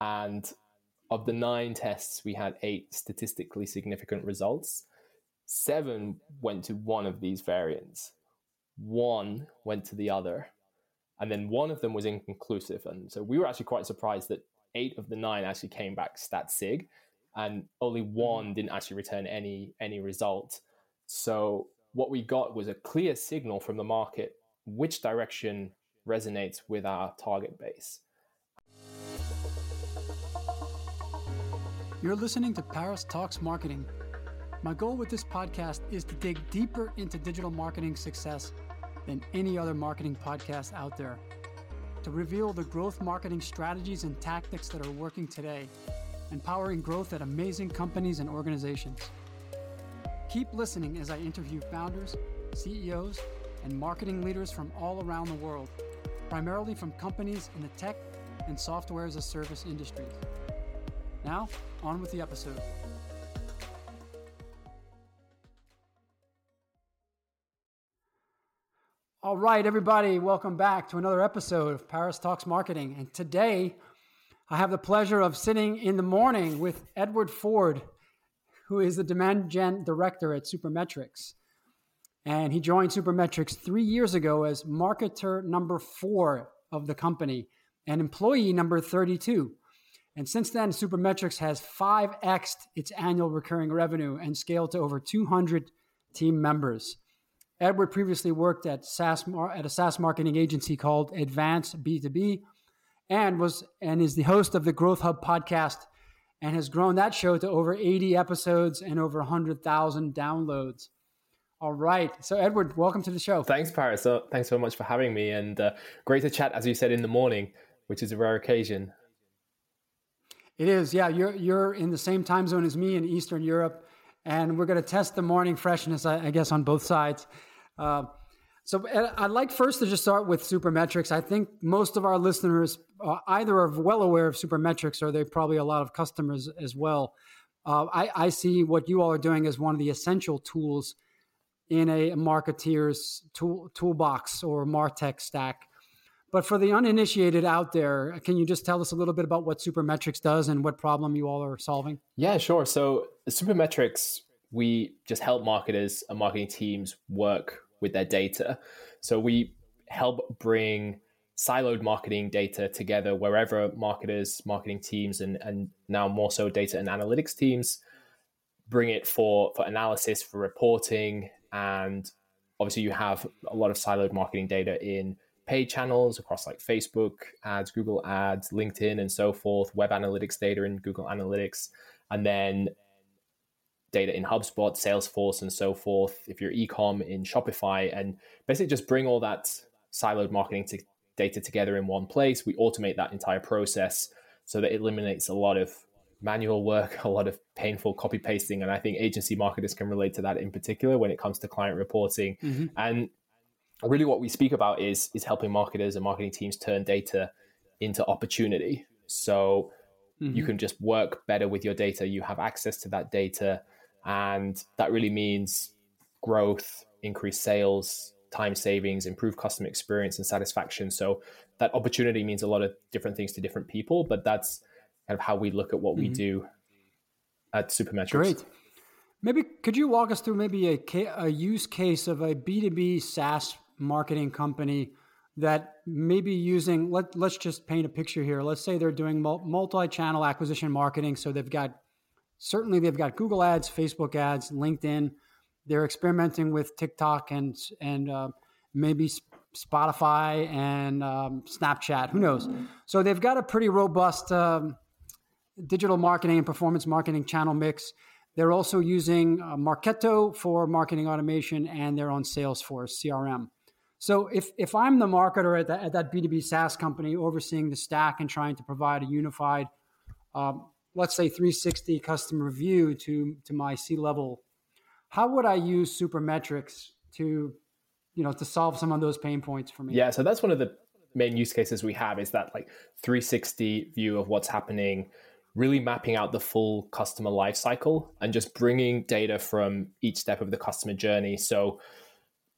And of the nine tests, we had eight statistically significant results. Seven went to one of these variants, one went to the other, and then one of them was inconclusive. And so we were actually quite surprised that eight of the nine actually came back stat sig, and only mm-hmm. one didn't actually return any any result. So what we got was a clear signal from the market which direction resonates with our target base. You're listening to Paris Talks Marketing. My goal with this podcast is to dig deeper into digital marketing success than any other marketing podcast out there, to reveal the growth marketing strategies and tactics that are working today, empowering growth at amazing companies and organizations. Keep listening as I interview founders, CEOs, and marketing leaders from all around the world, primarily from companies in the tech and software as a service industries. Now, on with the episode. All right, everybody, welcome back to another episode of Paris Talks Marketing. And today, I have the pleasure of sitting in the morning with Edward Ford, who is the demand gen director at Supermetrics. And he joined Supermetrics three years ago as marketer number four of the company and employee number 32. And since then, Supermetrics has 5xed its annual recurring revenue and scaled to over 200 team members. Edward previously worked at, SaaS, at a SaaS marketing agency called Advance B2B and was and is the host of the Growth Hub podcast and has grown that show to over 80 episodes and over 100,000 downloads. All right. So, Edward, welcome to the show. Thanks, Paris. So, thanks so much for having me. And uh, great to chat, as you said, in the morning, which is a rare occasion. It is, yeah. You're you're in the same time zone as me in Eastern Europe, and we're going to test the morning freshness, I, I guess, on both sides. Uh, so I'd like first to just start with Supermetrics. I think most of our listeners uh, either are well aware of Supermetrics or they probably a lot of customers as well. Uh, I, I, see what you all are doing as one of the essential tools in a marketeer's tool, toolbox or Martech stack. But for the uninitiated out there, can you just tell us a little bit about what Supermetrics does and what problem you all are solving? Yeah, sure. So Supermetrics, we just help marketers and marketing teams work with their data. So we help bring siloed marketing data together wherever marketers, marketing teams, and, and now more so data and analytics teams bring it for, for analysis, for reporting. And obviously, you have a lot of siloed marketing data in paid channels across like Facebook ads, Google ads, LinkedIn, and so forth, web analytics data in Google Analytics, and then data in HubSpot, Salesforce, and so forth. If you're ecom in Shopify, and basically just bring all that siloed marketing to data together in one place. We automate that entire process so that it eliminates a lot of manual work, a lot of painful copy pasting. And I think agency marketers can relate to that in particular when it comes to client reporting. Mm-hmm. And really what we speak about is is helping marketers and marketing teams turn data into opportunity. So mm-hmm. you can just work better with your data. You have access to that data. And that really means growth, increased sales, time savings, improved customer experience and satisfaction. So that opportunity means a lot of different things to different people, but that's kind of how we look at what mm-hmm. we do at Supermetrics. Great. Maybe could you walk us through maybe a, a use case of a B2B SaaS marketing company that maybe using let, let's just paint a picture here. Let's say they're doing multi-channel acquisition marketing. So they've got certainly they've got google ads facebook ads linkedin. They're experimenting with tiktok and and uh, maybe spotify and um, snapchat. Who knows? So they've got a pretty robust um, digital marketing and performance marketing channel mix. They're also using uh, marketo for marketing automation and they're on salesforce crm so if if I'm the marketer at that, at that B2B SaaS company overseeing the stack and trying to provide a unified, um, let's say 360 customer view to to my C level, how would I use Supermetrics to, you know, to solve some of those pain points for me? Yeah, so that's one of the main use cases we have is that like 360 view of what's happening really mapping out the full customer life cycle and just bringing data from each step of the customer journey so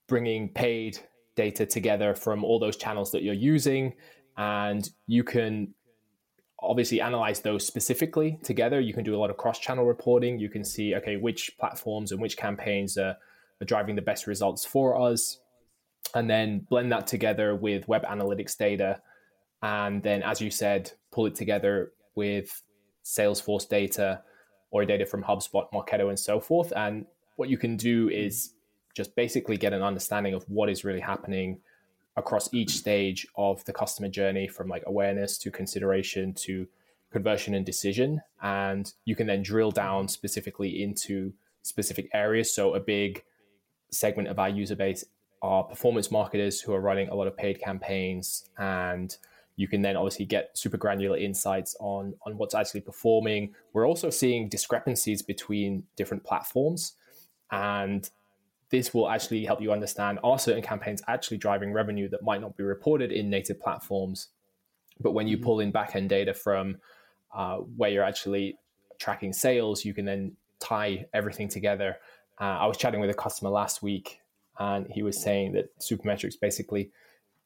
bringing paid data together from all those channels that you're using and you can obviously analyze those specifically together. You can do a lot of cross channel reporting. You can see, okay, which platforms and which campaigns are, are driving the best results for us. And then blend that together with web analytics data. And then, as you said, pull it together with Salesforce data or data from HubSpot, Marketo, and so forth. And what you can do is just basically get an understanding of what is really happening across each stage of the customer journey from like awareness to consideration to conversion and decision. And you can then drill down specifically into specific areas. So a big segment of our user base are performance marketers who are running a lot of paid campaigns. And you can then obviously get super granular insights on on what's actually performing. We're also seeing discrepancies between different platforms. And this will actually help you understand are certain campaigns actually driving revenue that might not be reported in native platforms. But when you mm-hmm. pull in backend data from uh, where you're actually tracking sales you can then tie everything together. Uh, i was chatting with a customer last week and he was saying that supermetrics basically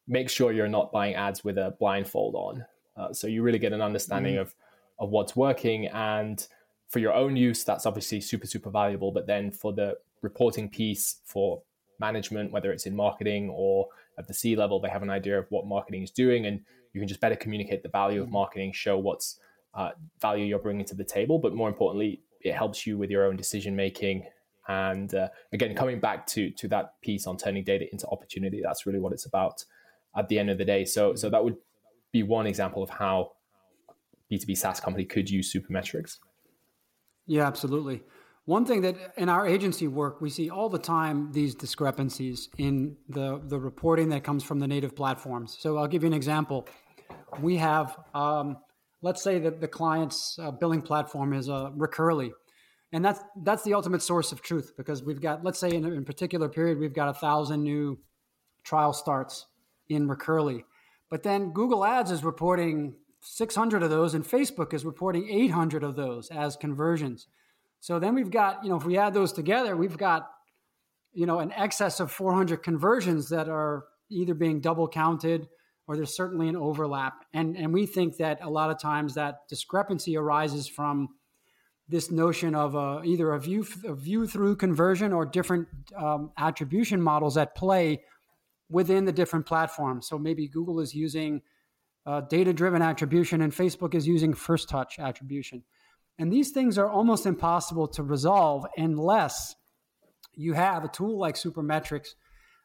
make sure you're not buying ads with a blindfold on. Uh, so you really get an understanding mm-hmm. of of what's working. And for your own use that's obviously super super valuable. But then for the reporting piece for management, whether it's in marketing or at the C level, they have an idea of what marketing is doing, and you can just better communicate the value of mm-hmm. marketing, show what's uh, value you're bringing to the table, but more importantly, it helps you with your own decision making. And uh, again, coming back to to that piece on turning data into opportunity, that's really what it's about at the end of the day. So so that would be one example of how B2B SaaS company could use supermetrics. Yeah, absolutely. One thing that in our agency work, we see all the time these discrepancies in the, the reporting that comes from the native platforms. So I'll give you an example. We have, um, let's say that the client's uh, billing platform is uh, Recurly. And that's, that's the ultimate source of truth because we've got, let's say in a, in a particular period, we've got a thousand new trial starts in Recurly. But then Google Ads is reporting 600 of those and Facebook is reporting 800 of those as conversions. So then we've got, you know, if we add those together, we've got, you know, an excess of 400 conversions that are either being double counted or there's certainly an overlap. And, and we think that a lot of times that discrepancy arises from this notion of a, either a view, a view through conversion or different um, attribution models at play within the different platforms. So maybe Google is using uh, data driven attribution and Facebook is using first touch attribution. And these things are almost impossible to resolve unless you have a tool like Supermetrics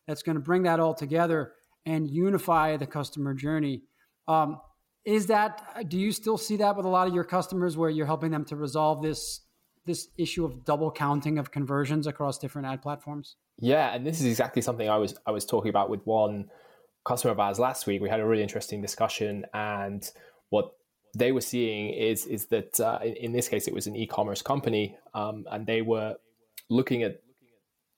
that's going to bring that all together and unify the customer journey. Um, is that do you still see that with a lot of your customers where you're helping them to resolve this this issue of double counting of conversions across different ad platforms? Yeah, and this is exactly something I was I was talking about with one customer of ours last week. We had a really interesting discussion, and what they were seeing is is that uh, in, this case it was an e-commerce company, um, and they were looking at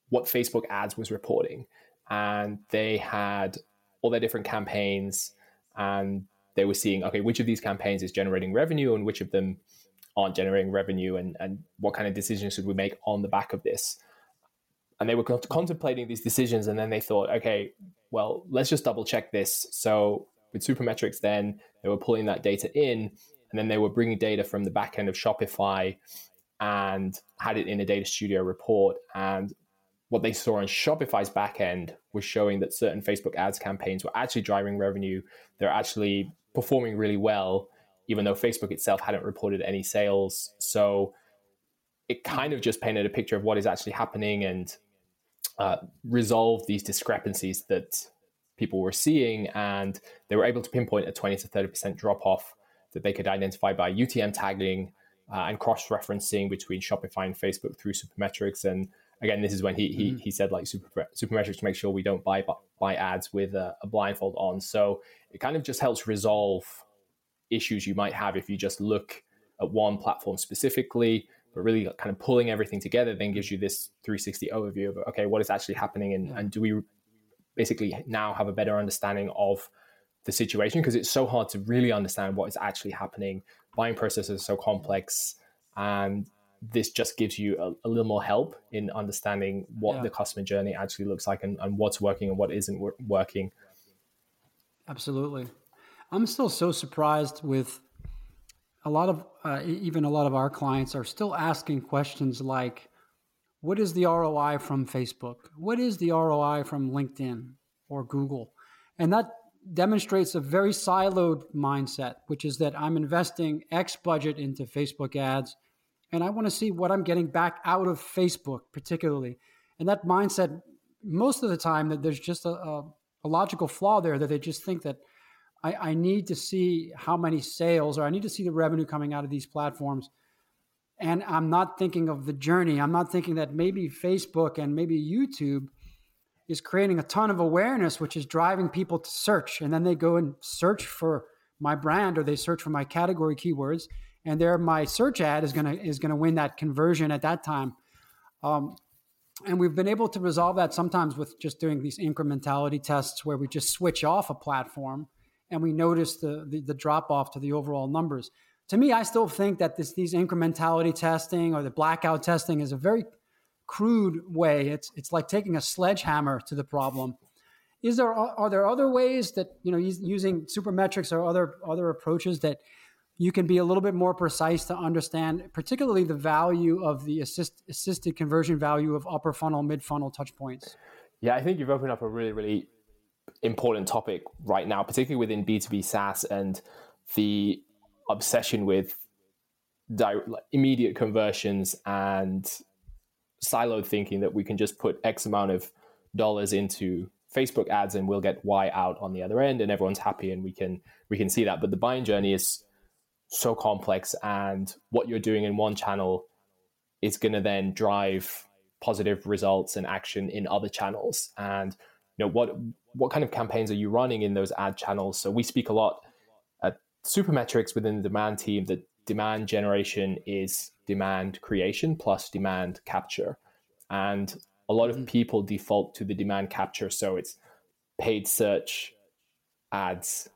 what Facebook ads was reporting, and they had all their different campaigns, and they were seeing okay which of these campaigns is generating revenue and which of them aren't generating revenue, and and what kind of decisions should we make on the back of this. And they were contemplating these decisions, and then they thought, okay, well, let's just double check this. So with Supermetrics, then they were pulling that data in, and then they were bringing data from the back end of Shopify and had it in a data studio report. And what they saw on Shopify's back end was showing that certain Facebook ads campaigns were actually driving revenue. They're actually performing really well, even though Facebook itself hadn't reported any sales. So it kind of just painted a picture of what is actually happening and uh, resolved these discrepancies that people were seeing, and they were able to pinpoint a 20 to 30% drop off that they could identify by UTM tagging uh, and cross referencing between Shopify and Facebook through Supermetrics. And again, this is when he he, mm-hmm. he said like super, Supermetrics to make sure we don't buy buy ads with a, a blindfold on. So it kind of just helps resolve issues you might have if you just look at one platform specifically but really kind of pulling everything together then gives you this 360 overview of okay what is actually happening and, and do we basically now have a better understanding of the situation because it's so hard to really understand what is actually happening. Buying processes are so complex, and this just gives you a, a little more help in understanding what yeah. the customer journey actually looks like and, and what's working and what isn't wor- working. Absolutely. I'm still so surprised with a lot of uh, even a lot of our clients are still asking questions like, "What is the ROI from Facebook? What is the ROI from LinkedIn or Google?" And that demonstrates a very siloed mindset, which is that I'm investing X budget into Facebook ads, and I want to see what I'm getting back out of Facebook, particularly. And that mindset, most of the time, that there's just a, a, a logical flaw there that they just think that I, I need to see how many sales or I need to see the revenue coming out of these platforms. And I'm not thinking of the journey. I'm not thinking that maybe Facebook and maybe YouTube is creating a ton of awareness, which is driving people to search. And then they go and search for my brand or they search for my category keywords. And there, my search ad is gonna is gonna win that conversion at that time. Um, and we've been able to resolve that sometimes with just doing these incrementality tests where we just switch off a platform and we notice the, the, the drop off to the overall numbers. To me, I still think that this, these incrementality testing or the blackout testing is a very crude way. It's it's like taking a sledgehammer to the problem. Is there are there other ways that you know using supermetrics or other other approaches that you can be a little bit more precise to understand, particularly the value of the assist, assisted conversion value of upper funnel, mid funnel touch points? Yeah, I think you've opened up a really, really important topic right now, particularly within B2B SaaS and the obsession with direct, like immediate conversions and siloed thinking that we can just put X amount of dollars into Facebook ads and we'll get Y out on the other end and everyone's happy and we can we can see that. But the buying journey is so complex and what you're doing in one channel is going to then drive positive results and action in other channels. And you know what what kind of campaigns are you running in those ad channels? So we speak a lot Supermetrics within the demand team that demand generation is demand creation plus demand capture. And a lot of mm-hmm. people default to the demand capture. So it's paid search ads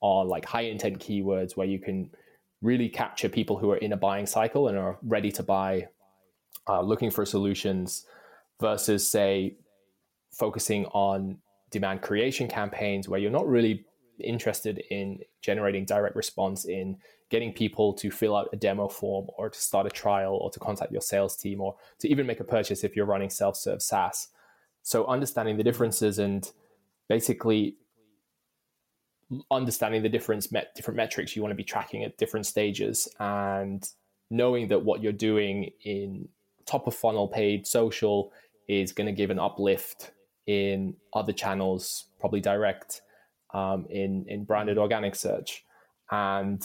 on like high intent keywords where you can really capture people who are in a buying cycle and are ready to buy, uh, looking for solutions, versus say focusing on demand creation campaigns where you're not really interested in generating direct response in getting people to fill out a demo form or to start a trial or to contact your sales team or to even make a purchase if you're running self-serve SaaS. So understanding the differences and basically understanding the different met- different metrics you want to be tracking at different stages and knowing that what you're doing in top of funnel paid social is going to give an uplift in other channels, probably direct, um, in in branded organic search, and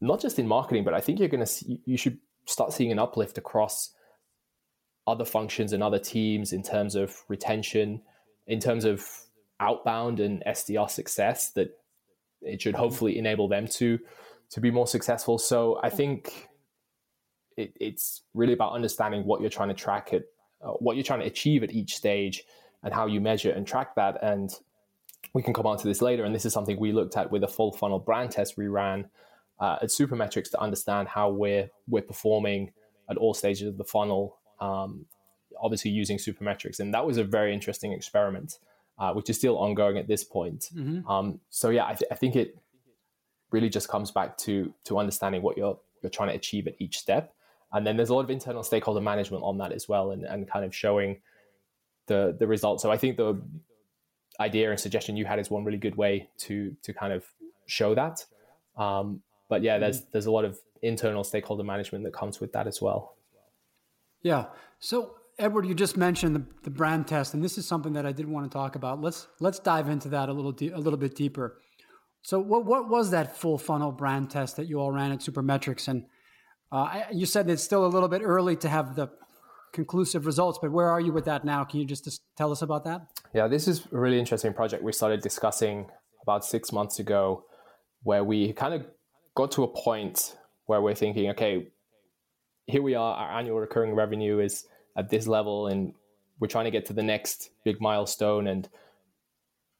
not just in marketing, but I think you're going to see you should start seeing an uplift across other functions and other teams in terms of retention, in terms of outbound and SDR success. That it should hopefully enable them to to be more successful. So I think it, it's really about understanding what you're trying to track it, uh, what you're trying to achieve at each stage, and how you measure and track that. And we can come on to this later. And this is something we looked at with a full funnel brand test we ran uh, at Supermetrics to understand how we're we're performing at all stages of the funnel. Um, obviously using Supermetrics, and that was a very interesting experiment, uh, which is still ongoing at this point. Mm-hmm. Um, so yeah, I, th- I think it really just comes back to to understanding what you're you're trying to achieve at each step. And then there's a lot of internal stakeholder management on that as well, and, and kind of showing the the results. So I think the idea and suggestion you had is one really good way to to kind of show that. Um, but yeah, there's there's a lot of internal stakeholder management that comes with that as well. Yeah. So Edward, you just mentioned the, the brand test, and this is something that I did want to talk about. Let's let's dive into that a little a little bit deeper. So, what what was that full funnel brand test that you all ran at Supermetrics? And uh, you said it's still a little bit early to have the conclusive results, but where are you with that now? Can you just, just tell us about that? Yeah, this is a really interesting project we started discussing about six months ago, where we kind of got to a point where we're thinking, okay, here we are, our annual recurring revenue is at this level, and we're trying to get to the next big milestone. And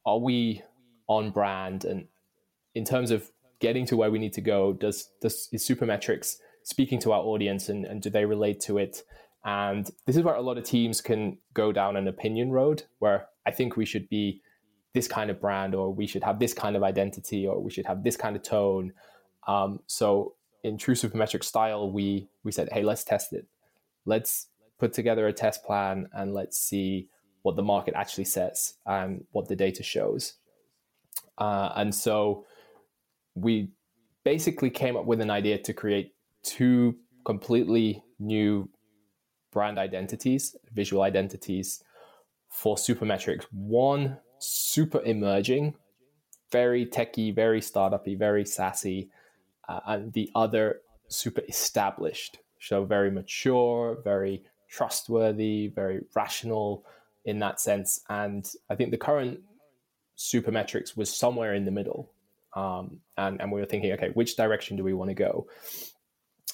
are we on brand? And in terms of getting to where we need to go, does does is Supermetrics speaking to our audience, and, and do they relate to it? And this is where a lot of teams can go down an opinion road where I think we should be this kind of brand, or we should have this kind of identity, or we should have this kind of tone. Um, so in true supermetric style, we we said, hey, let's test it. Let's put together a test plan and let's see what the market actually says and what the data shows. Uh, and so we basically came up with an idea to create two completely new brand identities, visual identities for Supermetrics. One super emerging, very techy, very startupy, very sassy, uh, and the other super established, so very mature, very trustworthy, very rational in that sense. And I think the current Supermetrics was somewhere in the middle. Um, and, and we were thinking, okay, which direction do we want to go?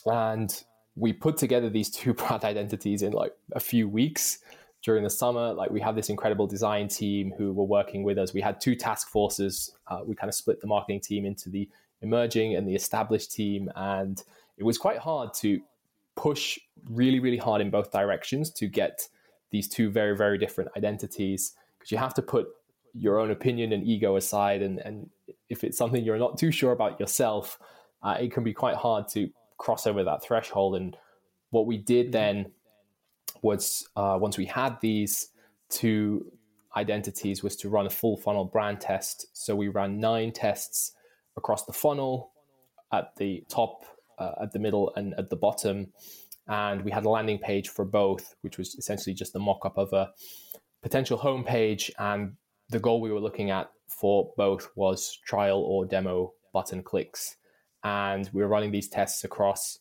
And we put together these two brand identities in like a few weeks during the summer. Like we have this incredible design team who were working with us. We had two task forces. Uh, we kind of split the marketing team into the emerging and the established team, and it was quite hard to push really, really hard in both directions to get these two very, very different identities because you have to put your own opinion and ego aside. And, and if it's something you're not too sure about yourself, uh, it can be quite hard to cross over that threshold. And what we did then was uh, once we had these two identities was to run a full funnel brand test. So we ran nine tests across the funnel at the top, uh, at the middle, and at the bottom. And we had a landing page for both, which was essentially just a mock up of a potential homepage. And the goal we were looking at for both was trial or demo button clicks. And we were running these tests across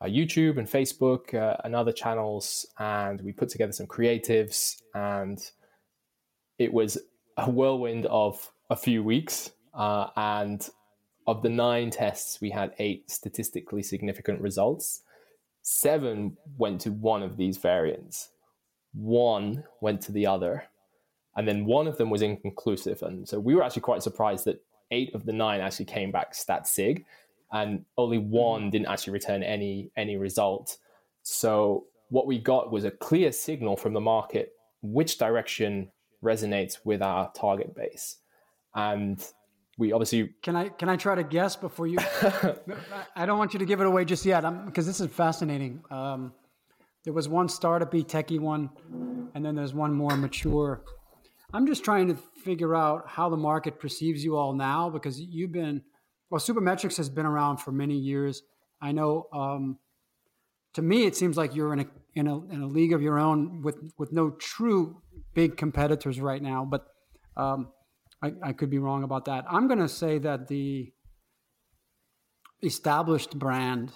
uh, YouTube and Facebook uh, and other channels. And we put together some creatives. And it was a whirlwind of a few weeks. Uh, and of the nine tests, we had eight statistically significant results. Seven went to one of these variants, one went to the other, and then one of them was inconclusive. And so we were actually quite surprised that eight of the nine actually came back stat sig, and only one didn't actually return any any result. So what we got was a clear signal from the market which direction resonates with our target base. And we obviously can I can I try to guess before you? I don't want you to give it away just yet, because this is fascinating. Um, there was one startupy techie one, and then there's one more mature. I'm just trying to figure out how the market perceives you all now because you've been well. Supermetrics has been around for many years. I know. Um, to me, it seems like you're in a in a in a league of your own with with no true big competitors right now, but. Um, I, I could be wrong about that. I'm going to say that the established brand,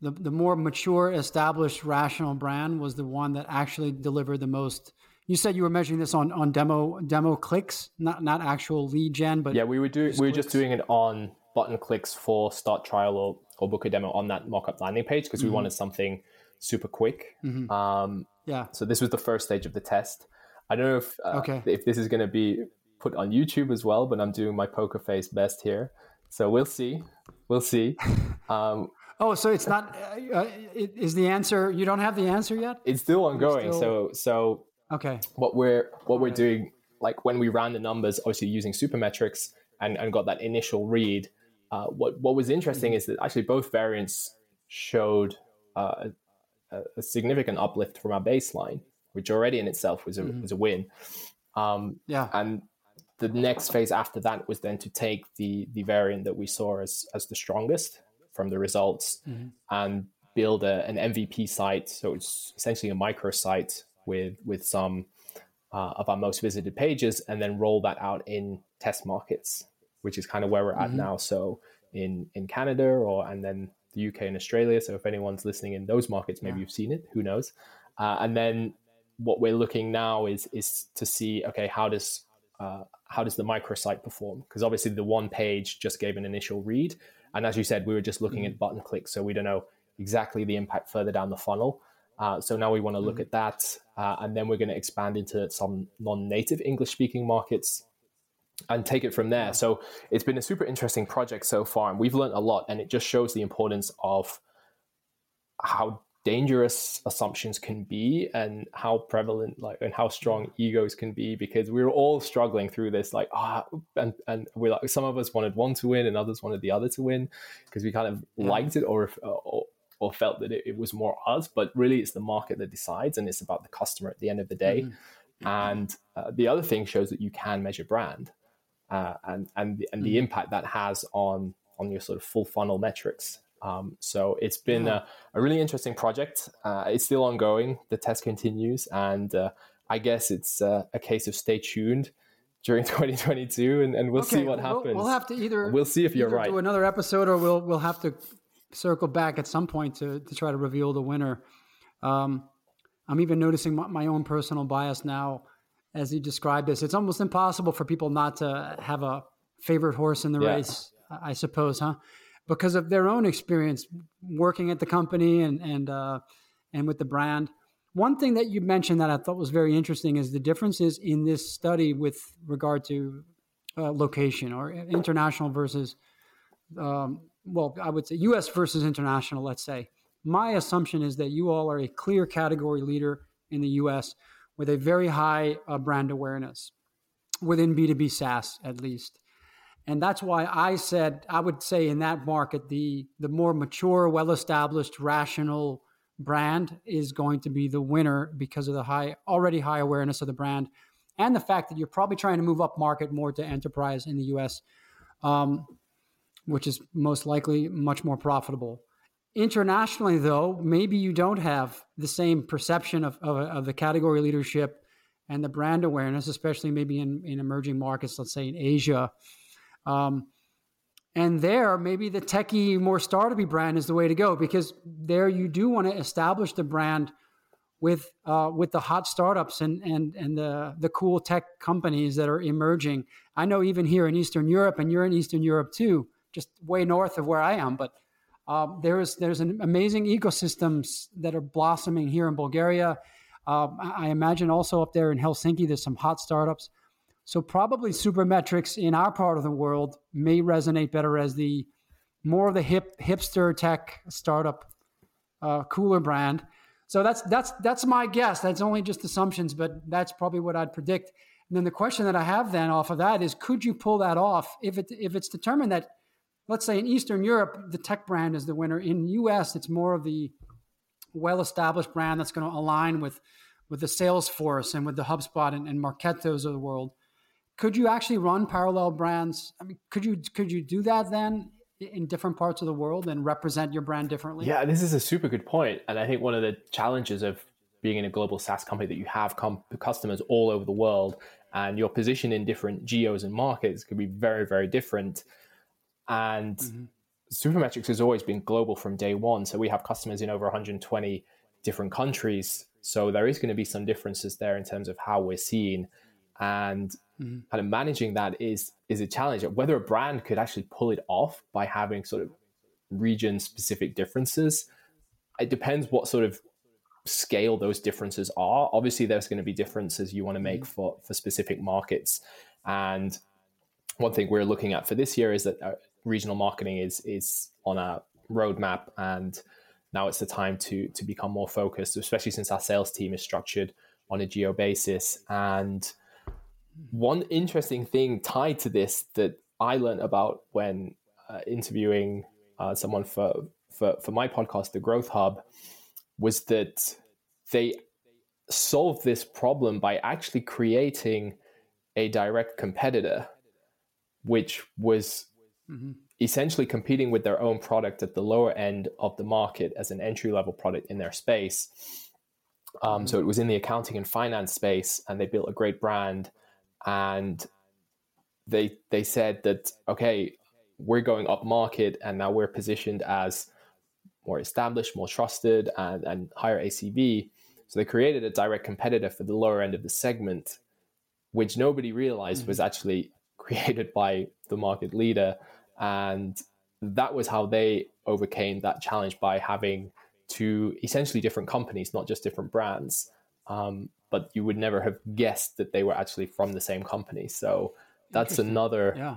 the, the more mature, established, rational brand was the one that actually delivered the most. You said you were measuring this on, on demo demo clicks, not not actual lead gen, but yeah, we were doing we were just doing it on button clicks for start trial or, or book a demo on that mock-up landing page because mm-hmm. we wanted something super quick. Mm-hmm. Um, yeah. So this was the first stage of the test. I don't know if uh, okay. if this is going to be put on YouTube as well, but I'm doing my poker face best here. So we'll see. We'll see. Um, oh, so it's not. Uh, uh is the answer? You don't have the answer yet. It's still ongoing. Still... So so okay. What we're what we're doing, like when we ran the numbers, obviously using supermetrics and and got that initial read. Uh, what what was interesting mm-hmm. is that actually both variants showed uh, a, a, significant uplift from our baseline, which already in itself was a mm-hmm. was a win. Um, yeah, and the next phase after that was then to take the the variant that we saw as as the strongest from the results mm-hmm. and build a, an MVP site. So it's essentially a micro site with with some uh, of our most visited pages, and then roll that out in test markets, which is kind of where we're at mm-hmm. now. So in in Canada or and then the UK and Australia. So if anyone's listening in those markets, maybe yeah. you've seen it. Who knows? Uh, and then what we're looking now is is to see okay how does uh, how does the microsite perform? Because obviously the one page just gave an initial read. And as you said, we were just looking mm-hmm. at button clicks, so we don't know exactly the impact further down the funnel. Uh, so now we want to look mm-hmm. at that, uh, and then we're going to expand into some non-native English-speaking markets and take it from there. So it's been a super interesting project so far, and we've learned a lot, and it just shows the importance of how dangerous assumptions can be and how prevalent like and how strong egos can be because we're all struggling through this like ah and and we're like some of us wanted one to win and others wanted the other to win because we kind of yeah. liked it or, or or felt that it, it, was more us but really it's the market that decides and it's about the customer at the end of the day mm-hmm. and uh, the other thing shows that you can measure brand uh, and and and the mm-hmm. impact that has on on your sort of full funnel metrics um, so it's been a, a, really interesting project. Uh, it's still ongoing. The test continues, and uh, I guess it's uh, a case of stay tuned during 2022, and, and we'll okay, see what happens. We'll, we'll, have to either we'll see if you're right. Do another episode, or we'll we'll have to circle back at some point to to try to reveal the winner. Um, I'm even noticing my, my own personal bias now as you described this. It's almost impossible for people not to have a favorite horse in the yeah. race. I suppose, huh? because of their own experience working at the company and and uh, and with the brand. One thing that you mentioned that I thought was very interesting is the differences in this study with regard to uh, location or international versus, um, well, I would say U.S. versus international. Let's say my assumption is that you all are a clear category leader in the U.S. with a very high uh, brand awareness within B2B SaaS, at least and that's why I said I would say in that market the the more mature, well established, rational brand is going to be the winner because of the high already high awareness of the brand and the fact that you're probably trying to move up market more to enterprise in the US, um, which is most likely much more profitable. Internationally, though, maybe you don't have the same perception of, of, of the category leadership and the brand awareness, especially maybe in, in emerging markets, let's say in Asia um, and there, maybe the techie, more startupy brand is the way to go because there you do want to establish the brand with uh, with the hot startups and and and the the cool tech companies that are emerging. I know even here in Eastern Europe, and you're in Eastern Europe too, just way north of where I am, but. Um, there's there's an amazing ecosystems that are blossoming here in Bulgaria. Um, I imagine also up there in Helsinki, there's some hot startups. So probably Supermetrics in our part of the world may resonate better as the more of the hip hipster tech startup, uh, cooler brand. So that's that's that's my guess. That's only just assumptions, but that's probably what I'd predict. And then the question that I have then off of that is, could you pull that off if it if it's determined that, let's say in Eastern Europe the tech brand is the winner, in U.S. it's more of the well-established brand that's going to align with with the Salesforce and with the HubSpot and, and Marketos of the world could you actually run parallel brands? I mean, could you could you do that then in different parts of the world and represent your brand differently? Yeah, this is a super good point, and I think one of the challenges of being in a global SaaS company that you have com- customers all over the world, and your position in different geos and markets could be very very different, and. Mm-hmm. Supermetrics has always been global from day one. So we have customers in over 120 different countries. So there is going to be some differences there in terms of how we're seen. And mm-hmm. kind of managing that is is a challenge. Whether a brand could actually pull it off by having sort of region specific differences, it depends what sort of scale those differences are. Obviously, there's going to be differences you want to make mm-hmm. for for specific markets. And one thing we're looking at for this year is that uh, regional marketing is is on a roadmap and now it's the time to to become more focused especially since our sales team is structured on a geo basis. And one interesting thing tied to this that I learned about when uh, interviewing uh, someone for, for for my podcast, The Growth Hub, was that they solved this problem by actually creating a direct competitor, which was mm-hmm. essentially competing with their own product at the lower end of the market as an entry level product in their space. Um, mm-hmm. So it was in the accounting and finance space, and they built a great brand and they they said that okay, we're going up market, and now we're positioned as more established, more trusted, and, and higher ACV. So they created a direct competitor for the lower end of the segment, which nobody realized mm-hmm. was actually created by the market leader. And that was how they overcame that challenge by having two essentially different companies, not just different brands. Um, but you would never have guessed that they were actually from the same company. So that's another yeah.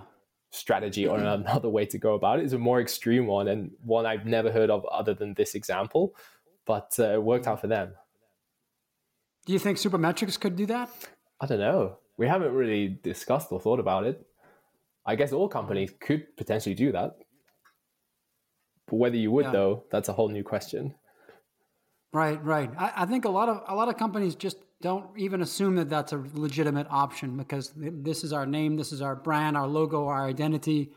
strategy or another way to go about it. It's a more extreme one and one I've never heard of other than this example. but uh, it worked out for them. Do you think Supermetrics could do that? I don't know. We haven't really discussed or thought about it. I guess all companies could potentially do that. But whether you would, yeah. though, that's a whole new question. Right, right. I, I, think a lot of a lot of companies just don't even assume that that's a legitimate option because this is our name, this is our brand, our logo, our identity.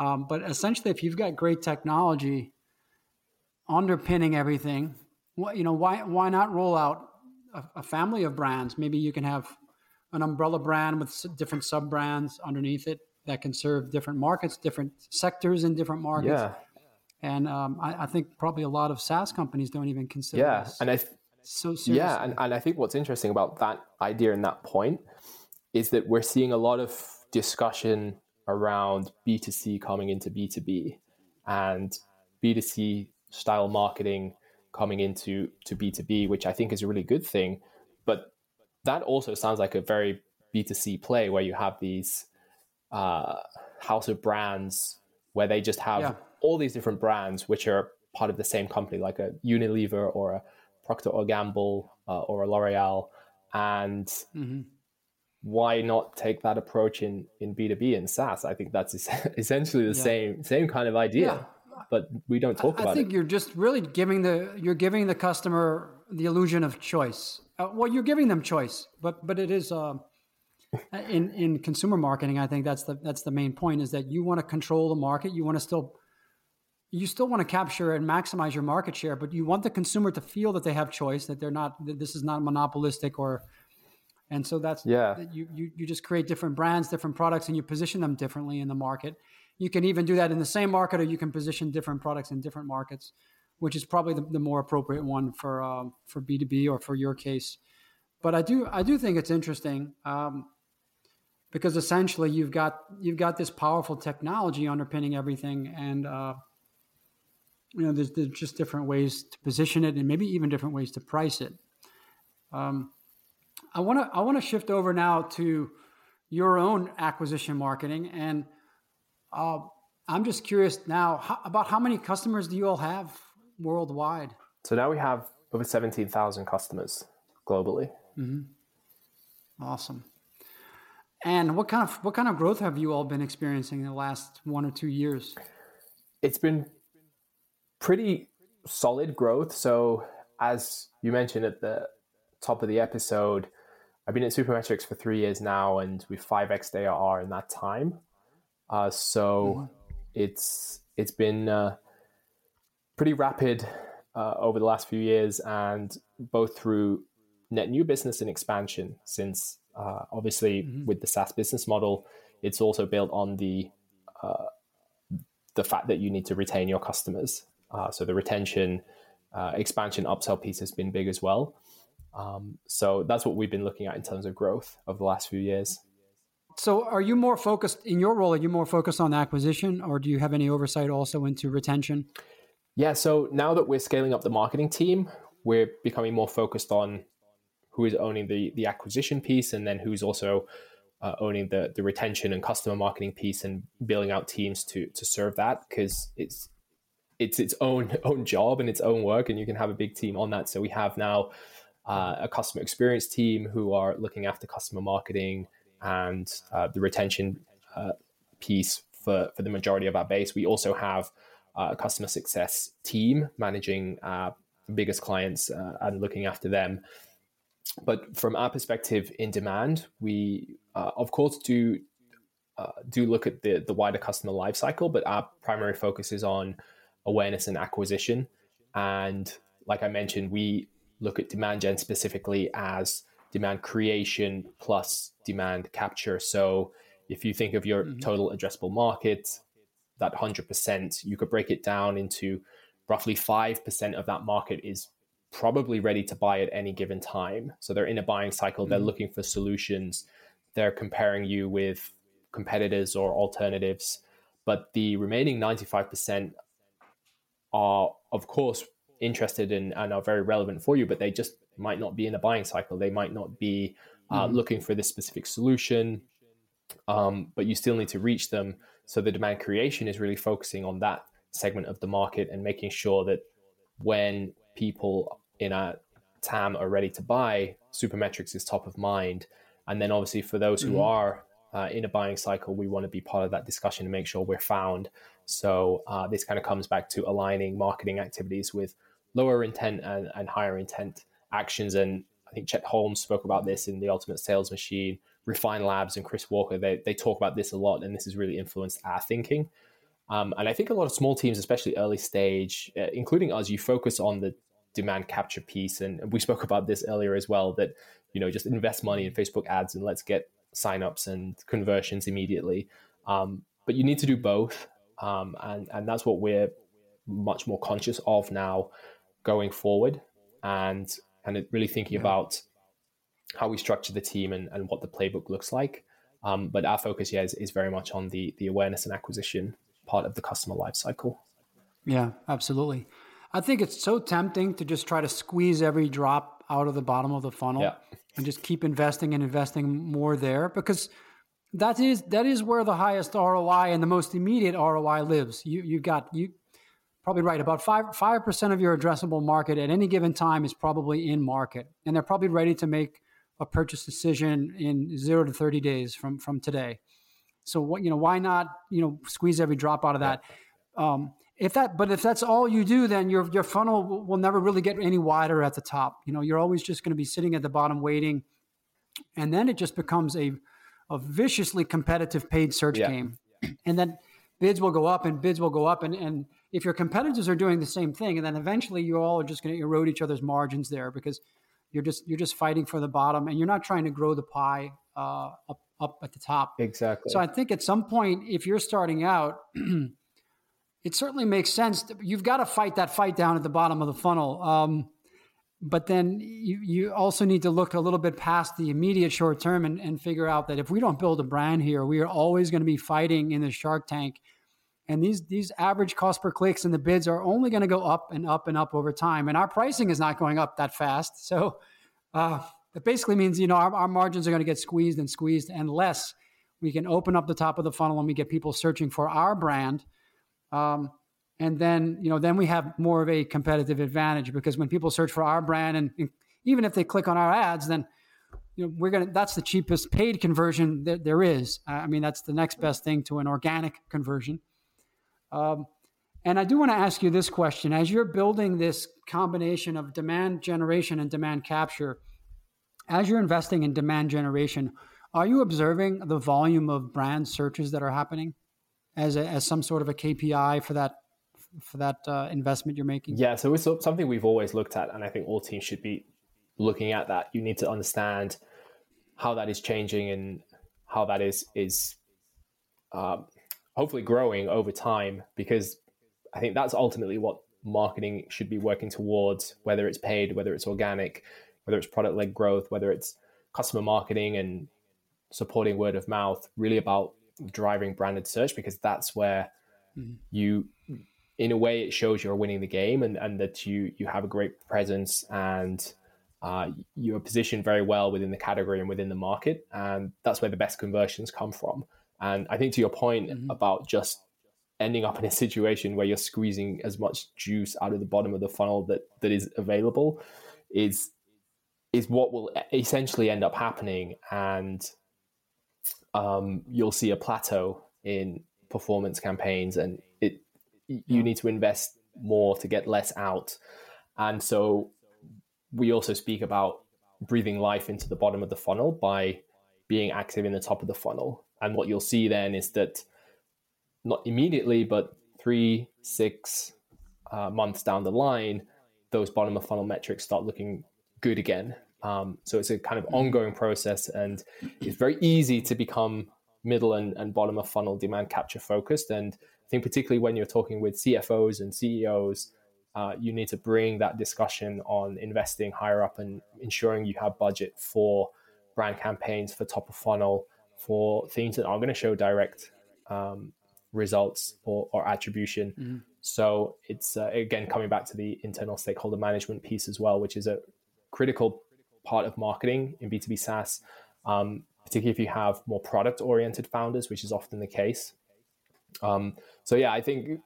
Um, but essentially, if you've got great technology underpinning everything, what, you know, why why not roll out a, a family of brands? Maybe you can have an umbrella brand with different sub brands underneath it that can serve different markets, different sectors in different markets. Yeah. And um, I, I, think probably a lot of SaaS companies don't even consider. Yeah, and I th- so seriously. yeah, and, and I think what's interesting about that idea and that point is that we're seeing a lot of discussion around B2C coming into B2B and B2C style marketing coming into to B2B, which I think is a really good thing. But that also sounds like a very B2C play where you have these uh, house of brands where they just have yeah. all these different brands which are part of the same company, like a Unilever or a Procter or Gamble uh, or a L'Oreal, and mm-hmm. why not take that approach in in B two B and SaaS? I think that's essentially the yeah. same same kind of idea, yeah. but we don't talk I, about it. I think it. you're just really giving the you're giving the customer the illusion of choice. Uh, well, you're giving them choice, but but it is. Uh, in in consumer marketing, I think that's the that's the main point is that you want to control the market. You want to still you still want to capture and maximize your market share, but you want the consumer to feel that they have choice, that they're not that this is not monopolistic or and so that's yeah. You, you you just create different brands, different products, and you position them differently in the market. You can even do that in the same market, or you can position different products in different markets, which is probably the, the more appropriate one for um, for B two B or for your case. But I do I do think it's interesting. Um, because essentially you've got you've got this powerful technology underpinning everything, and uh, you know there's, there's, just different ways to position it, and maybe even different ways to price it. Um, I want to I want to shift over now to your own acquisition marketing, and uh, I'm just curious now how, about how many customers do you all have worldwide? So now we have over seventeen thousand customers globally. Mm-hmm. Awesome. And what kind of what kind of growth have you all been experiencing in the last one or two years? It's been pretty solid growth. So as you mentioned at the top of the episode, I've been at Supermetrics for three years now, and we've five x ARR in that time. Uh, so mm-hmm. it's it's been uh, pretty rapid uh, over the last few years, and both through net new business and expansion since uh, obviously, mm-hmm. with the SaaS business model, it's also built on the uh, the fact that you need to retain your customers. Uh, so the retention, uh, expansion, upsell piece has been big as well. Um, so that's what we've been looking at in terms of growth over the last few years. So, are you more focused in your role? Are you more focused on acquisition, or do you have any oversight also into retention? Yeah. So now that we're scaling up the marketing team, we're becoming more focused on who is owning the the acquisition piece, and then who's also uh, owning the the retention and customer marketing piece, and building out teams to to serve that because it's it's its own own job and its own work, and you can have a big team on that. So we have now uh, a customer experience team who are looking after customer marketing and uh, the retention uh, piece for for the majority of our base. We also have uh, a customer success team managing our biggest clients uh, and looking after them but from our perspective in demand, we uh, of course do uh, do look at the the wider customer lifecycle, but our primary focus is on awareness and acquisition. And like I mentioned, we look at demand gen specifically as demand creation plus demand capture. So if you think of your mm-hmm. total addressable market, that 100%, you could break it down into roughly 5% of that market is probably ready to buy at any given time. So they're in a buying cycle, they're mm. looking for solutions, they're comparing you with competitors or alternatives. But the remaining 95% are, of course, interested in and are very relevant for you, but they just might not be in a buying cycle. They might not be uh, mm. looking for this specific solution, um, but you still need to reach them. So the demand creation is really focusing on that segment of the market and making sure that when people in our TAM are ready to buy, Supermetrics is top of mind. And then obviously for those who mm-hmm. are uh, in a buying cycle, we want to be part of that discussion and make sure we're found. So uh, this kind of comes back to aligning marketing activities with lower intent and, and higher intent actions. And I think Chet Holmes spoke about this in the Ultimate Sales Machine. Refine Labs and Chris Walker, they, they talk about this a lot, and this has really influenced our thinking. Um, and I think a lot of small teams, especially early stage, uh, including us, you focus on the demand capture piece. And we spoke about this earlier as well that, you know, just invest money in Facebook ads and let's get signups and conversions immediately. Um, but you need to do both. Um, and, and that's what we're much more conscious of now going forward and kind of really thinking yeah. about how we structure the team and, and what the playbook looks like. Um, but our focus, yeah, is, is very much on the, the awareness and acquisition part of the customer lifecycle. Yeah, absolutely. I think it's so tempting to just try to squeeze every drop out of the bottom of the funnel yeah. and just keep investing and investing more there because that is that is where the highest ROI and the most immediate ROI lives. You you've got you probably right about five five percent of your addressable market at any given time is probably in market, and they're probably ready to make a purchase decision in zero to thirty days from from today. So what you know, why not you know squeeze every drop out of that? Um, if that, but if that's all you do, then your your funnel will, never really get any wider at the top. You know, you're always just going to be sitting at the bottom waiting, and then it just becomes a a viciously competitive paid search yeah. game, and then bids will go up and bids will go up, and and if your competitors are doing the same thing, and then eventually you all are just going to erode each other's margins there because you're just you're just fighting for the bottom, and you're not trying to grow the pie uh, up up at the top. Exactly. So I think at some point, if you're starting out, it certainly makes sense. You've got to fight that fight down at the bottom of the funnel. Um, but then you, you also need to look a little bit past the immediate short term and, and figure out that if we don't build a brand here, we are always going to be fighting in the shark tank. And these these average cost per clicks and the bids are only going to go up and up and up over time. And our pricing is not going up that fast. So uh, that basically means, you know, our, our margins are going to get squeezed and squeezed unless we can open up the top of the funnel and we get people searching for our brand. Um, and then, you know, then we have more of a competitive advantage because when people search for our brand and, and even if they click on our ads, then you know we're gonna that's the cheapest paid conversion that there is. I mean, that's the next best thing to an organic conversion. Um, and I do want to ask you this question: as you're building this combination of demand generation and demand capture, as you're investing in demand generation, are you observing the volume of brand searches that are happening as a, as some sort of a KPI for that for that uh, investment you're making? Yeah, so it's something we've always looked at, and I think all teams should be looking at that. You need to understand how that is changing and how that is is um, hopefully growing over time, because I think that's ultimately what marketing should be working towards, whether it's paid, whether it's organic whether it's product led growth, whether it's customer marketing and supporting word of mouth, really about driving branded search because that's where mm-hmm. you in a way it shows you're winning the game and, and that you you have a great presence and uh, you're positioned very well within the category and within the market and that's where the best conversions come from and i think to your point mm-hmm. about just ending up in a situation where you're squeezing as much juice out of the bottom of the funnel that that is available is is what will essentially end up happening, and um, you'll see a plateau in performance campaigns, and it you need to invest more to get less out, and so we also speak about breathing life into the bottom of the funnel by being active in the top of the funnel. And what you'll see then is that not immediately, but three, six uh, months down the line, those bottom of funnel metrics start looking good again. Um, so it's a kind of ongoing process, and it's very easy to become middle and, and bottom of funnel demand capture focused. And I think particularly when you're talking with CFOs and CEOs, uh, you need to bring that discussion on investing higher up and ensuring you have budget for brand campaigns, for top of funnel, for things that are going to show direct um, results or, or attribution. Mm-hmm. So it's uh, again coming back to the internal stakeholder management piece as well, which is a critical part of marketing in B2B SaaS, um, particularly if you have more product oriented founders, which is often the case. Um, so, yeah, I think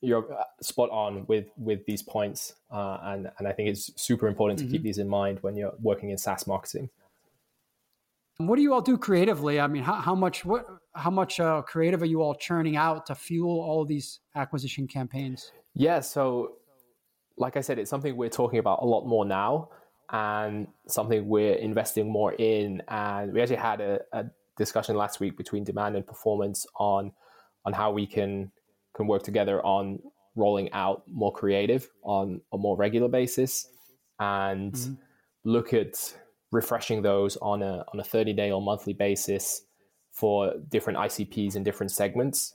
you're uh, spot on with with these points, uh, and and I think it's super important to mm-hmm. keep these in mind when you're working in SaaS marketing. What do you all do creatively? I mean, how, how much what how much uh, creative are you all churning out to fuel all these acquisition campaigns? Yeah, so like I said, it's something we're talking about a lot more now, and something we're investing more in. And we actually had a, a discussion last week between demand and performance on on how we can can work together on rolling out more creative on a more regular basis and mm-hmm. look at refreshing those on a on a 30 day or monthly basis for different ICPs and different segments.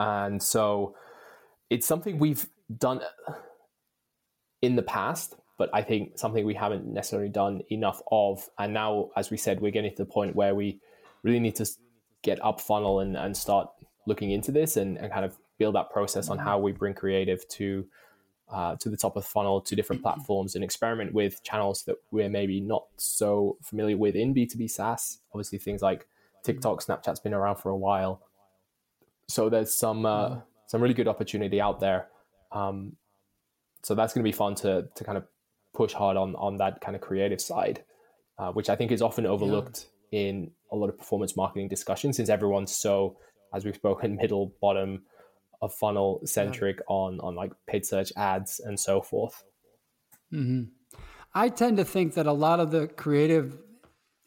And so it's something we've done in the past, but I think something we haven't necessarily done enough of. And now, as we said, we're getting to the point where we really need to get up funnel and, and start looking into this and, and kind of build that process on how we bring creative to uh, to the top of the funnel to different platforms and experiment with channels that we're maybe not so familiar with in B2B SaaS. Obviously, things like TikTok, Snapchat's been around for a while. So there's some uh, some really good opportunity out there. Um, so that's going to be fun to to kind of push hard on on that kind of creative side, uh, which I think is often overlooked yeah. in a lot of performance marketing discussions since everyone's so as we've spoken, middle, bottom of funnel centric yeah. on on like paid search ads and so forth. Mm-hmm. I tend to think that a lot of the creative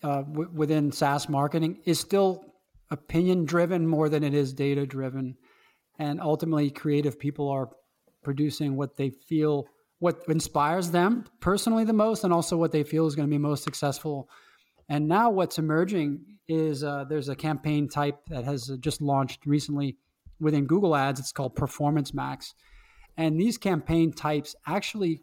uh, w- within SaaS marketing is still opinion driven more than it is data driven, and ultimately, creative people are producing what they feel what inspires them personally the most, and also what they feel is going to be most successful. And now, what's emerging is uh, there's a campaign type that has just launched recently within Google Ads. It's called Performance Max. And these campaign types actually,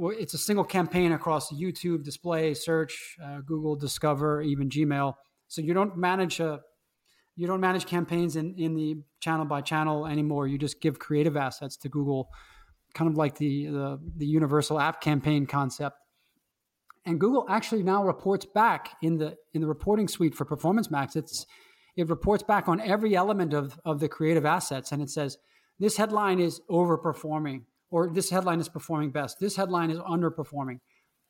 it's a single campaign across YouTube, display, search, uh, Google, Discover, even Gmail. So you don't manage a you don't manage campaigns in, in the channel by channel anymore. You just give creative assets to Google, kind of like the, the, the universal app campaign concept and Google actually now reports back in the in the reporting suite for Performance Max. It's it reports back on every element of of the creative assets, and it says this headline is overperforming, or this headline is performing best. This headline is underperforming.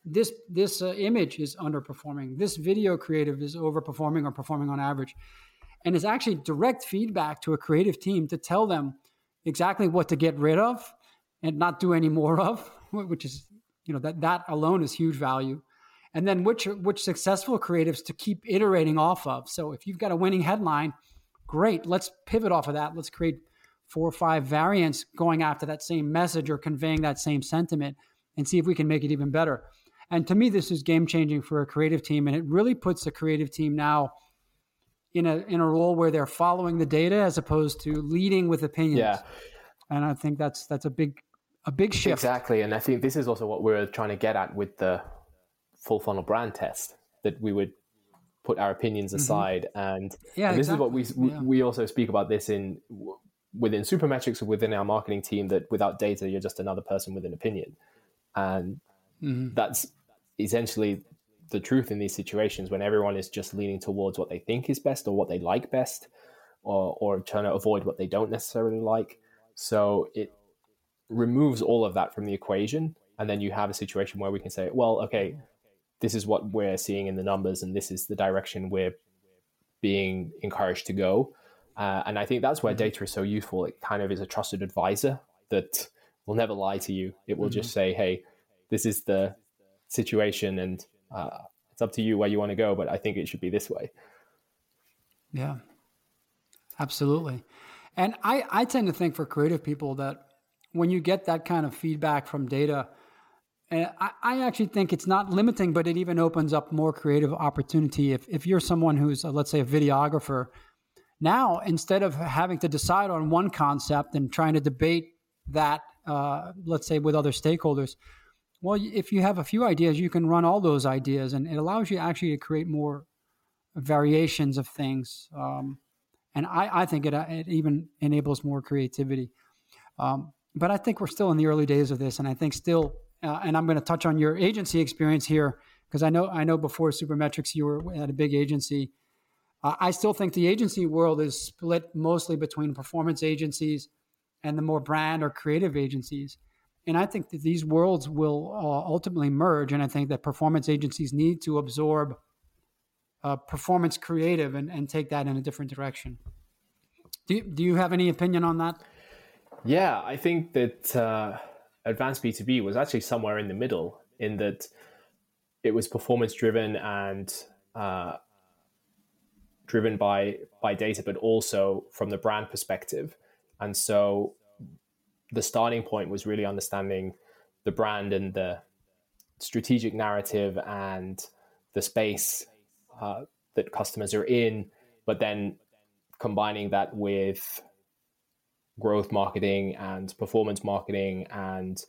This this uh, image is underperforming. This video creative is overperforming or performing on average, and it's actually direct feedback to a creative team to tell them exactly what to get rid of and not do any more of, which is you know that that alone is huge value. And then which which successful creatives to keep iterating off of. So if you've got a winning headline great let's pivot off of that. Let's create four or five variants going after that same message or conveying that same sentiment and see if we can make it even better. And to me this is game changing for a creative team and it really puts the creative team now in a in a role where they're following the data as opposed to leading with opinions. Yeah. And i think that's that's a big a big shift. Exactly. And I think this is also what we're trying to get at with the full funnel brand test that we would put our opinions mm-hmm. aside mm-hmm. and, yeah, and this exactly. is what we yeah. we also speak about this in within supermetrics or within our marketing team that without data you're just another person with an opinion and mm-hmm. that's essentially the truth in these situations when everyone is just leaning towards what they think is best or what they like best or or trying to avoid what they don't necessarily like so it removes all of that from the equation. And then you have a situation where we can say well okay this is what we're seeing in the numbers and this is the direction we're being encouraged to go. Uh, and i think that's where mm-hmm. data is so useful. It kind of is a trusted advisor that will never lie to you. It will mm-hmm. just say hey this is the situation and uh, it's up to you where you want to go but i think it should be this way. Yeah. Absolutely. And i i tend to think for creative people that when you get that kind of feedback from data, I, I, actually think it's not limiting, but it even opens up more creative opportunity. If, if you're someone who's, uh, let's say, a videographer, now instead of having to decide on one concept and trying to debate that, uh, let's say, with other stakeholders, well, if you have a few ideas, you can run all those ideas, and it allows you actually to create more variations of things. Um, and I, I think it, it even enables more creativity. Um, but I think we're still in the early days of this, and I think still, uh, and I'm going to touch on your agency experience here because I know I know before Supermetrics you were at a big agency. Uh, I still think the agency world is split mostly between performance agencies and the more brand or creative agencies. And I think that these worlds will uh, ultimately merge. And I think that performance agencies need to absorb uh, performance creative and, and take that in a different direction. Do you, do you have any opinion on that? Yeah, I think that uh, advanced B2B was actually somewhere in the middle in that it was performance driven and uh, driven by by data, but also from the brand perspective. And so the starting point was really understanding the brand and the strategic narrative and the space uh, that customers are in, but then combining that with growth marketing and performance marketing and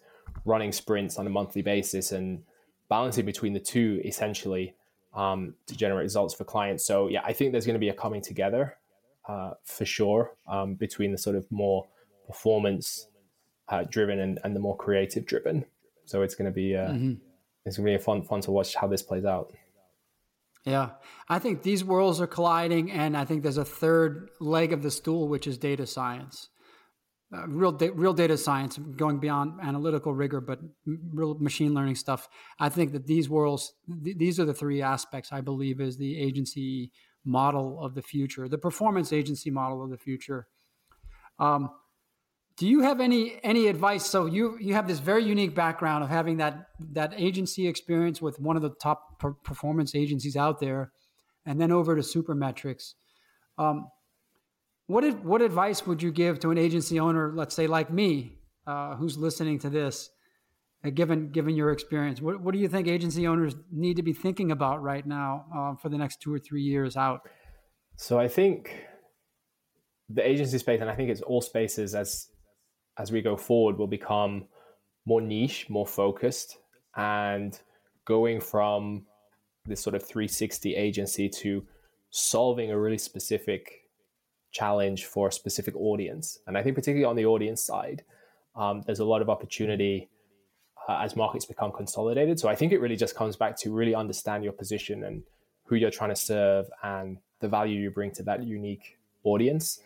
running sprints on a monthly basis and balancing between the two essentially um, to generate results for clients. So yeah, I think there's going to be a coming together uh, for sure um, between the sort of more performance uh, driven and, and the more creative driven. So it's going to be uh, mm-hmm. it's going to be fun fun to watch how this plays out. Yeah, I think these worlds are colliding, and I think there's a third leg of the stool, which is data science. Uh, real da- real data science going beyond analytical rigor but real machine learning stuff. I think that these worlds th- these are the three aspects i believe is the agency model of the future the performance agency model of the future. Um, do you have any any advice? So you you have this very unique background of having that that agency experience with one of the top per- performance agencies out there and then over to supermetrics. Um, what what advice would you give to an agency owner, let's say like me, uh, who's listening to this, uh, given given your experience? What what do you think agency owners need to be thinking about right now uh, for the next two or three years out? So I think the agency space, and I think it's all spaces as as we go forward, will become more niche, more focused, and going from this sort of 360 agency to solving a really specific challenge for a specific audience. And I think, particularly on the audience side, um, there's a lot of opportunity uh, as markets become consolidated. So I think it really just comes back to really understand your position and who you're trying to serve and the value you bring to that unique audience.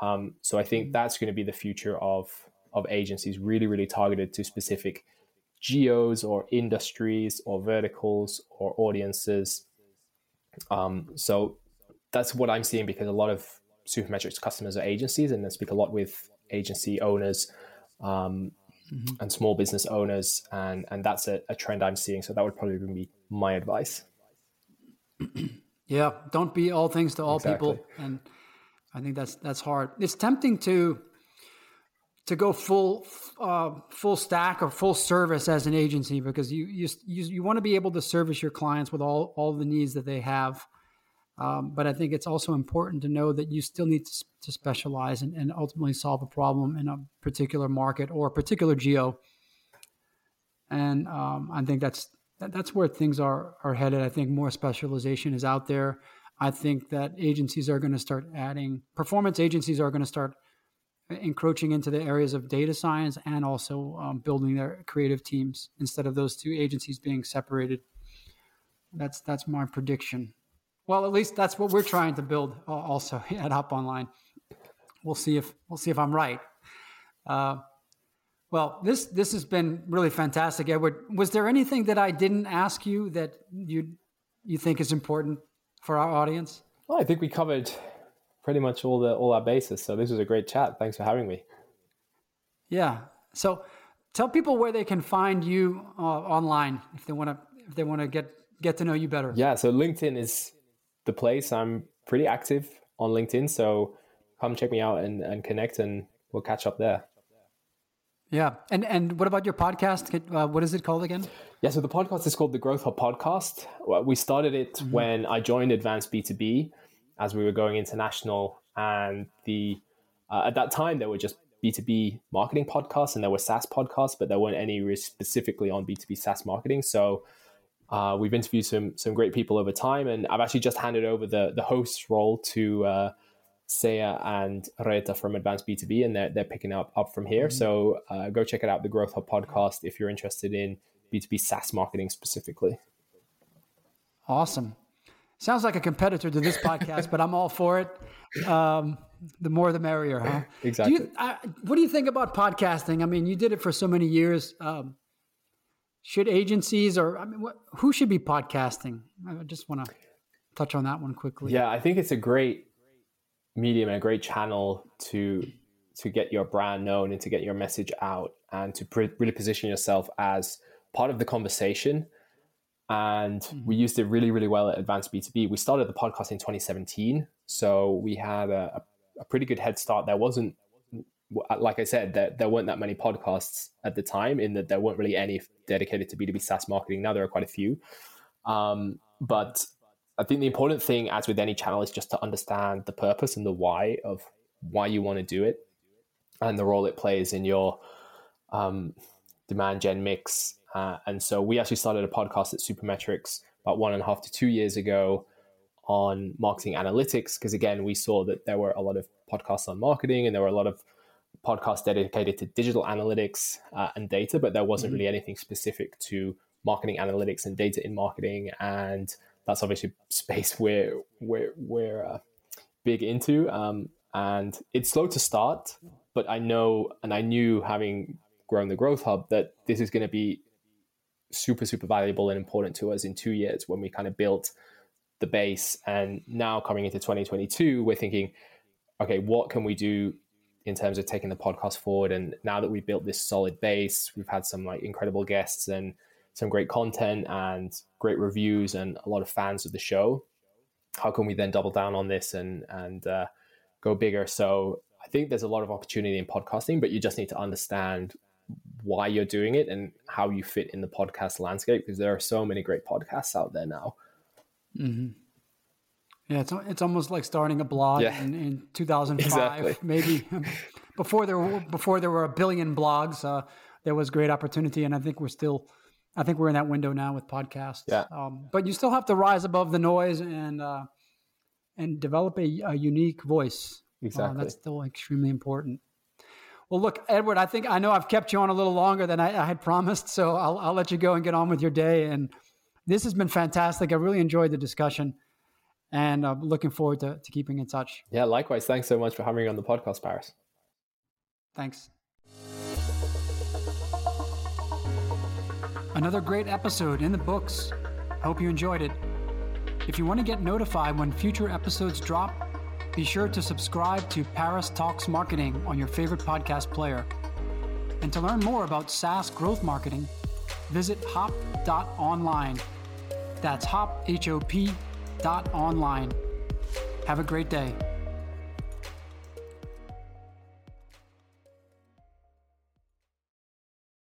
Um, so I think that's going to be the future of of agencies, really, really targeted to specific geos or industries or verticals or audiences. Um, so that's what I'm seeing because a lot of Supermetrics customers are agencies, and I speak a lot with agency owners um, mm-hmm. and small business owners, and and that's a, a, trend I'm seeing. So that would probably be my advice. yeah, don't be all things to all exactly. people, and I think that's that's hard. It's tempting to to go full uh, full stack or full service as an agency because you you you, you want to be able to service your clients with all all the needs that they have. Um, but I think it's also important to know that you still need to, to specialize and, and, ultimately solve a problem in a particular market or a particular geo. And um, I think that's that, that's where things are are headed. I think more specialization is out there. I think that agencies are going to start adding performance agencies are going to start encroaching into the areas of data science and also um, building their creative teams instead of those two agencies being separated. That's that's my prediction. Well, at least that's what we're trying to build uh, also at Hop Online. We'll see if we'll see if I'm right. Uh, well, this this has been really fantastic, Edward. Was there anything that I didn't ask you that you you think is important for our audience? Well, I think we covered pretty much all the all our bases. So this was a great chat. Thanks for having me. Yeah. So tell people where they can find you uh, online if they want to if they want to get get to know you better. Yeah. So LinkedIn is the place. I'm pretty active on LinkedIn, so come check me out and, and connect, and we'll catch up there. Yeah, and and what about your podcast? Uh, what is it called again? Yeah, so the podcast is called the Growth Hub Podcast. We started it mm-hmm. when I joined Advanced B two B, as we were going international, and the uh, at that time there were just B two B marketing podcasts and there were SaaS podcasts, but there weren't any specifically on B two B SaaS marketing. So uh, we've interviewed some some great people over time, and I've actually just handed over the the host role to uh, Saya and Reta from Advanced B2B, and they're, they're picking up up from here. Mm-hmm. So uh, go check it out, the Growth Hub podcast, if you're interested in B2B SaaS marketing specifically. Awesome. Sounds like a competitor to this podcast, but I'm all for it. Um, the more the merrier, huh? exactly. You, I, what do you think about podcasting? I mean, you did it for so many years. Um, should agencies or I mean, what, who should be podcasting? I just want to touch on that one quickly. Yeah, I think it's a great medium and a great channel to to get your brand known and to get your message out and to pre- really position yourself as part of the conversation. And mm-hmm. we used it really, really well at Advanced B2B. We started the podcast in 2017. So we had a, a pretty good head start. There wasn't, like I said, there, there weren't that many podcasts at the time, in that there weren't really any dedicated to B2B SaaS marketing. Now there are quite a few. Um, but I think the important thing, as with any channel, is just to understand the purpose and the why of why you want to do it and the role it plays in your um, demand gen mix. Uh, and so we actually started a podcast at Supermetrics about one and a half to two years ago on marketing analytics because again we saw that there were a lot of podcasts on marketing and there were a lot of podcasts dedicated to digital analytics uh, and data but there wasn't mm-hmm. really anything specific to marketing analytics and data in marketing and that's obviously space we're we're, we're uh, big into um, and it's slow to start but i know and i knew having grown the growth hub that this is going to be super super valuable and important to us in two years when we kind of built the base. And now coming into 2022, we're thinking, okay, what can we do in terms of taking the podcast forward? And now that we've built this solid base, we've had some like incredible guests and some great content and great reviews and a lot of fans of the show. How can we then double down on this and and uh, go bigger? So I think there's a lot of opportunity in podcasting, but you just need to understand why you're doing it and how you fit in the podcast landscape because there are so many great podcasts out there now. Mm-hmm. Yeah, it's it's almost like starting a blog yeah. in, in 2005, exactly. maybe before there were, before there were a billion blogs. Uh, there was great opportunity, and I think we're still, I think we're in that window now with podcasts. Yeah. Um, but you still have to rise above the noise and uh, and develop a, a unique voice. Uh, exactly. Uh, that's still extremely important. Well, look, Edward, I think I know I've kept you on a little longer than I, I had promised, so I'll, I'll let you go and get on with your day and this has been fantastic. I really enjoyed the discussion and I'm looking forward to, to keeping in touch. Yeah, likewise. Thanks so much for having me on the podcast, Paris. Thanks. Another great episode in the books. Hope you enjoyed it. If you want to get notified when future episodes drop, be sure to subscribe to Paris Talks Marketing on your favorite podcast player. And to learn more about SaaS growth marketing, visit hop.online that's hop, H-O-P dot online. Have a great day.